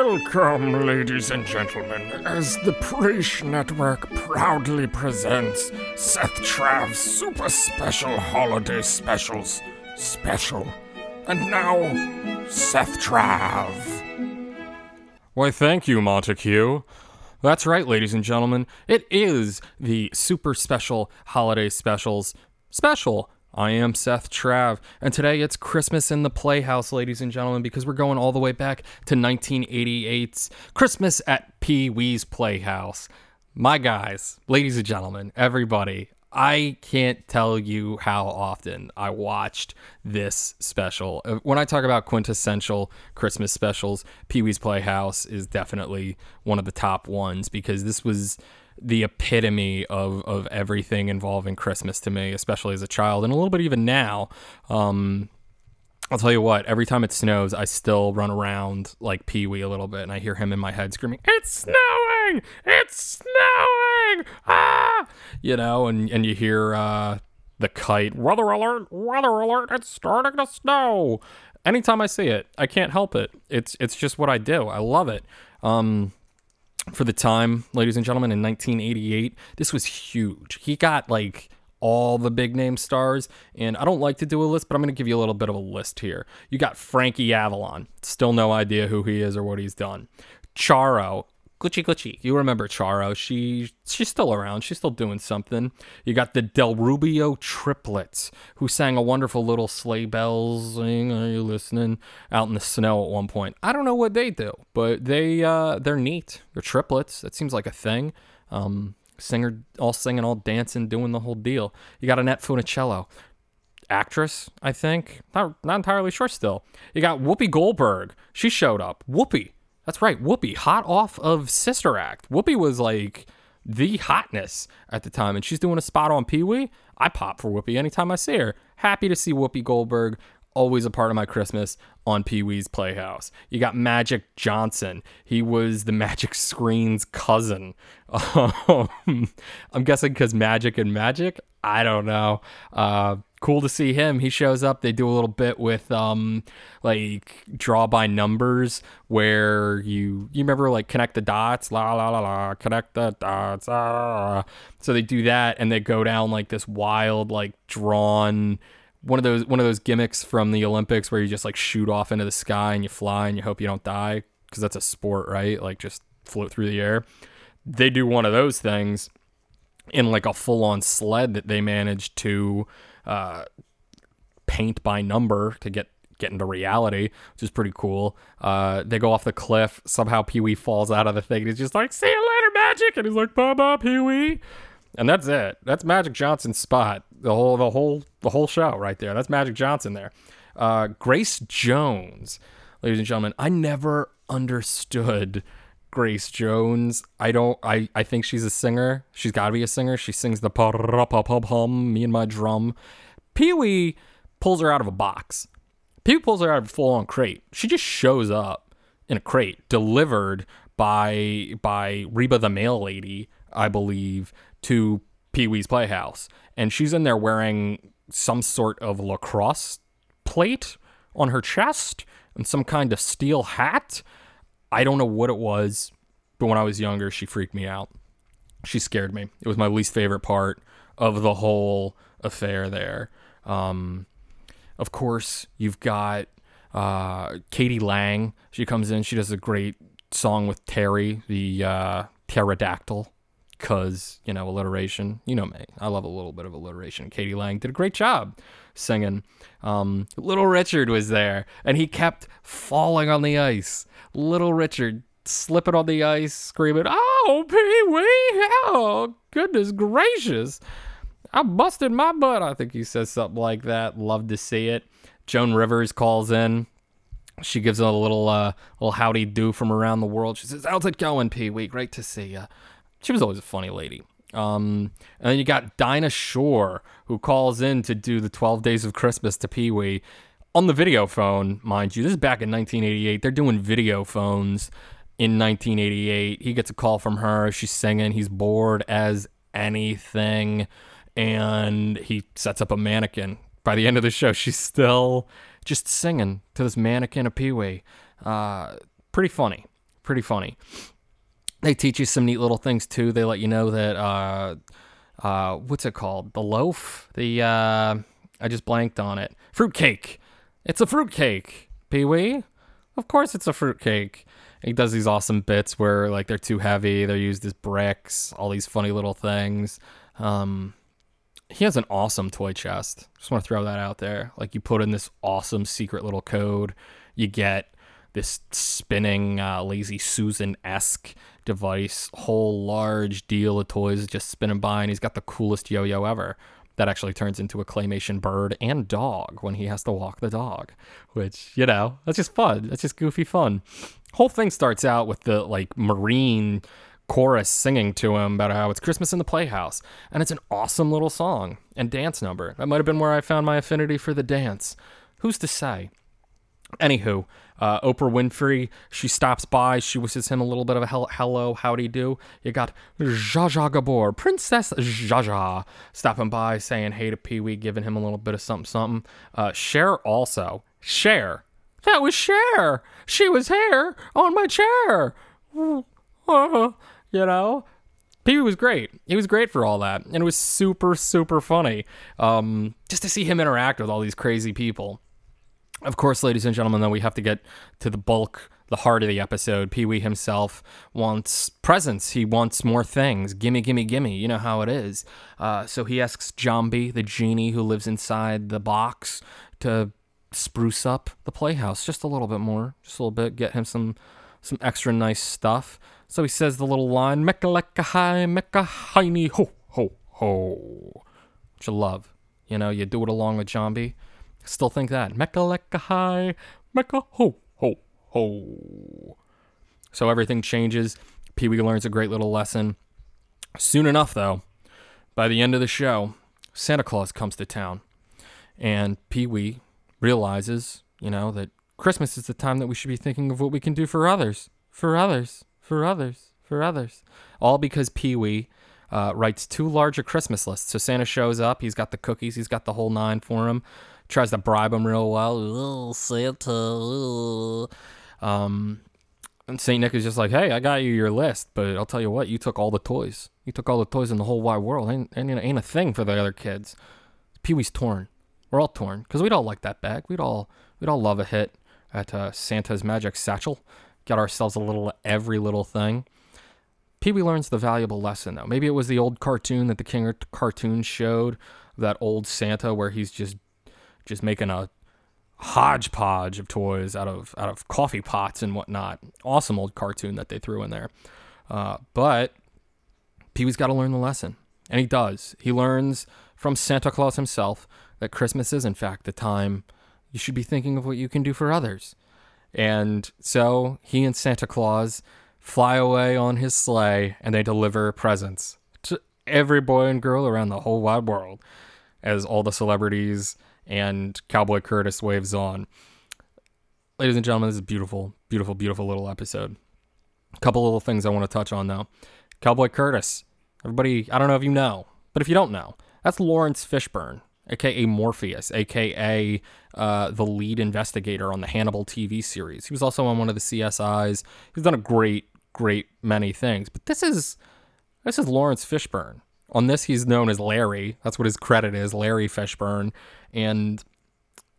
Welcome, ladies and gentlemen, as the Preach Network proudly presents Seth Trav's super special holiday specials. Special. And now, Seth Trav. Why, thank you, Montague. That's right, ladies and gentlemen. It is the super special holiday specials special. I am Seth Trav, and today it's Christmas in the Playhouse, ladies and gentlemen, because we're going all the way back to 1988's Christmas at Pee Wee's Playhouse. My guys, ladies and gentlemen, everybody, I can't tell you how often I watched this special. Uh, When I talk about quintessential Christmas specials, Pee Wee's Playhouse is definitely one of the top ones because this was the epitome of, of everything involving Christmas to me, especially as a child, and a little bit even now. Um, I'll tell you what, every time it snows, I still run around like Pee Wee a little bit, and I hear him in my head screaming, It's snowing! It's snowing! Ah! You know, and, and you hear uh, the kite, Weather alert! Weather alert! It's starting to snow! Anytime I see it, I can't help it. It's it's just what I do. I love it. Um, for the time, ladies and gentlemen, in 1988, this was huge. He got like all the big name stars, and I don't like to do a list, but I'm going to give you a little bit of a list here. You got Frankie Avalon, still no idea who he is or what he's done. Charo, Cuchi cuchi, you remember Charo? She she's still around. She's still doing something. You got the Del Rubio triplets, who sang a wonderful little sleigh bells. Sing, are you listening? Out in the snow at one point. I don't know what they do, but they uh, they're neat. They're triplets. That seems like a thing. Um, singer, all singing, all dancing, doing the whole deal. You got Annette Funicello, actress, I think. Not not entirely sure still. You got Whoopi Goldberg. She showed up. Whoopi. That's right, Whoopi, hot off of Sister Act. Whoopi was like the hotness at the time, and she's doing a spot on Pee Wee. I pop for Whoopi anytime I see her. Happy to see Whoopi Goldberg. Always a part of my Christmas on Pee Wee's Playhouse. You got Magic Johnson. He was the Magic Screen's cousin. Um, I'm guessing because Magic and Magic. I don't know. Uh, cool to see him. He shows up. They do a little bit with um, like draw by numbers, where you you remember like connect the dots, la la la la, connect the dots. La, la, la. So they do that, and they go down like this wild, like drawn one of those one of those gimmicks from the Olympics where you just like shoot off into the sky and you fly and you hope you don't die because that's a sport, right? Like just float through the air. They do one of those things in like a full on sled that they managed to uh, paint by number to get get into reality, which is pretty cool. Uh, they go off the cliff. Somehow Pee Wee falls out of the thing. And he's just like, "See you later, Magic," and he's like, "Bye bye, Pee Wee." And that's it. That's Magic Johnson's spot. The whole the whole the whole show right there. That's Magic Johnson there. Uh, Grace Jones, ladies and gentlemen. I never understood Grace Jones. I don't. I I think she's a singer. She's got to be a singer. She sings the pa pa hum. Me and my drum. Pee Wee pulls her out of a box. Pee Wee pulls her out of a full on crate. She just shows up in a crate, delivered by by Reba the mail lady, I believe, to Pee Wee's Playhouse, and she's in there wearing some sort of lacrosse plate on her chest and some kind of steel hat. I don't know what it was, but when I was younger, she freaked me out. She scared me. It was my least favorite part of the whole affair there. Um, of course, you've got uh, k.d. lang. She comes in. She does a great song with Terry, the uh, pterodactyl, because, you know, alliteration. You know me. I love a little bit of alliteration. k.d. lang did a great job singing. Um, Little Richard was there, and he kept falling on the ice. Little Richard slipping on the ice, screaming, Oh, Pee Wee! Oh, goodness gracious! I busted my butt. I think he says something like that. Love to see it. Joan Rivers calls in. She gives a little uh, little howdy do from around the world. She says, "How's it going, Pee Wee? Great to see you." She was always a funny lady. Um, and then you got Dinah Shore, who calls in to do the 12 Days of Christmas to Pee Wee on the video phone, mind you. This is back in 1988. They're doing video phones in 1988. He gets a call from her. She's singing. He's bored as anything. And he sets up a mannequin. By the end of the show, she's still just singing to this mannequin of Pee Wee. Uh, pretty funny. pretty funny. They teach you some neat little things too. They let you know that uh, uh, what's it called? The loaf. The uh, I just blanked on it. Fruitcake. It's a fruitcake. Pee Wee. Of course, it's a fruitcake. He does these awesome bits where like they're too heavy. They're used as bricks. All these funny little things. Um, he has an awesome toy chest. Just want to throw that out there. Like you put in this awesome secret little code, you get this spinning uh, lazy Susan esque device, whole large deal of toys just spinning by, and he's got the coolest yo-yo ever. That actually turns into a claymation bird and dog when he has to walk the dog, which you know that's just fun. That's just goofy fun. Whole thing starts out with the like marine chorus singing to him about how it's Christmas in the Playhouse. And it's an awesome little song and dance number. That might have been where I found my affinity for the dance. Who's to say? Anywho, uh, Oprah Winfrey, she stops by. She wishes him a little bit of a hel- hello, howdy do. You got Zsa Zsa Gabor, Princess Zsa Zsa, stopping by saying hey to Pee Wee, giving him a little bit of something, something. Uh, Cher also. Cher. That was Cher. She was here on my chair. you know? Pee Wee was great. He was great for all that. And it was super, super funny. Um, just to see him interact with all these crazy people. Of course, ladies and gentlemen, though, we have to get to the bulk, the heart of the episode. Pee Wee himself wants presents. He wants more things. Gimme, gimme, gimme. You know how it is. Uh, so he asks Jambi, the genie who lives inside the box, to spruce up the playhouse just a little bit more, just a little bit, get him some some extra nice stuff. So he says the little line, Mecca hi, Mecca hiney ho ho ho. Which I love. You know, you do it along with Jambi. Still think that. Mecca lecca hi, Mecca ho ho ho. So everything changes. Pee Wee learns a great little lesson. Soon enough, though, by the end of the show, Santa Claus comes to town. And Pee Wee realizes, you know, that Christmas is the time that we should be thinking of what we can do for others. For others for others, for others. All because Pee Wee uh, writes too large a Christmas list. So Santa shows up, he's got the cookies, he's got the whole nine for him, tries to bribe him real well. Oh, Santa. Um, and St. Nick is just like, hey, I got you your list, but I'll tell you what, you took all the toys. You took all the toys in the whole wide world. and Ain't, ain't, ain't a thing for the other kids. Pee Wee's torn. We're all torn because we'd all like that bag. We'd all we'd all love a hit at uh, Santa's Magic Satchel get ourselves a little every little thing. Pee Wee learns the valuable lesson though. Maybe it was the old cartoon that the King cartoon showed, that old Santa where he's just just making a hodgepodge of toys out of out of coffee pots and whatnot. Awesome old cartoon that they threw in there. Uh, but Pee Wee's got to learn the lesson, and he does. He learns from Santa Claus himself that Christmas is, in fact, the time you should be thinking of what you can do for others. And so he and Santa Claus fly away on his sleigh and they deliver presents to every boy and girl around the whole wide world as all the celebrities and Cowboy Curtis waves on. Ladies and gentlemen, this is a beautiful, beautiful, beautiful little episode. A couple little things I want to touch on though. Cowboy Curtis. Everybody, I don't know if you know, but if you don't know, that's Laurence Fishburne aka Morpheus, aka uh, the lead investigator on the Hannibal TV series. He was also on one of the CSIs. He's done a great, great many things. But this is this is Laurence Fishburne. On this, he's known as Larry. That's what his credit is, Larry Fishburne. And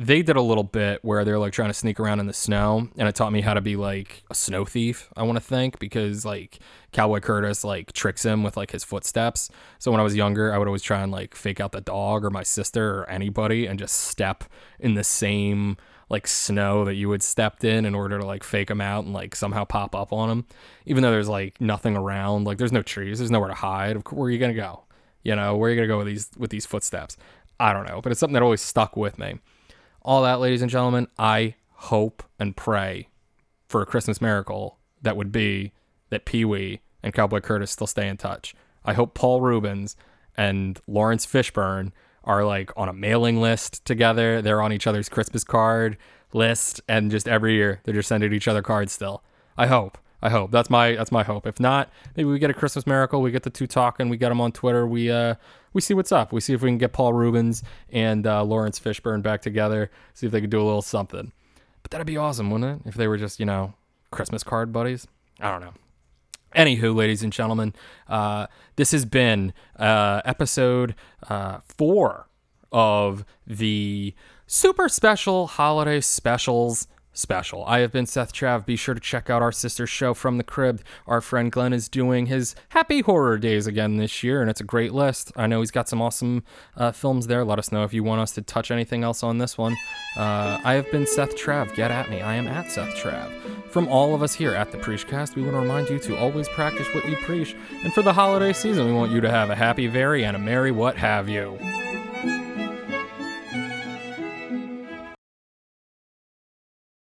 they did a little bit where they're like trying to sneak around in the snow and it taught me how to be like a snow thief i want to think because like cowboy curtis like tricks him with like his footsteps. So when i was younger i would always try and like fake out the dog or my sister or anybody and just step in the same like snow that you would stepped in in order to like fake them out and like somehow pop up on them even though there's like nothing around like there's no trees there's nowhere to hide where are you gonna go? You know where are you gonna go with these with these footsteps? I don't know but it's something that always stuck with me all that, ladies and gentlemen, I hope and pray for a Christmas miracle that would be that Pee Wee and Cowboy Curtis still stay in touch. I hope Paul Reubens and Laurence Fishburne are like on a mailing list together. They're on each other's Christmas card list, and just every year they're just sending each other cards still. I hope. I hope that's my that's my hope. If not, maybe we get a Christmas miracle. We get the two talking. We get them on Twitter. We uh we see what's up. We see if we can get Paul Reubens and uh, Laurence Fishburne back together. See if they could do a little something. But that'd be awesome, wouldn't it? If they were just you know Christmas card buddies. I don't know. Anywho, ladies and gentlemen, uh, this has been uh, episode uh, four of the super special holiday specials special. I have been Seth Trav. Be sure to check out our sister show from the crib. Our friend Glenn is doing his Happy Horror Days again this year, and it's a great list. I know he's got some awesome uh, films there. Let us know if you want us to touch anything else on this one. Uh, I have been Seth Trav. Get at me. I am at Seth Trav. From all of us here at the Preachcast, we want to remind you to always practice what you preach. And for the holiday season, we want you to have a happy, very, and a merry what have you.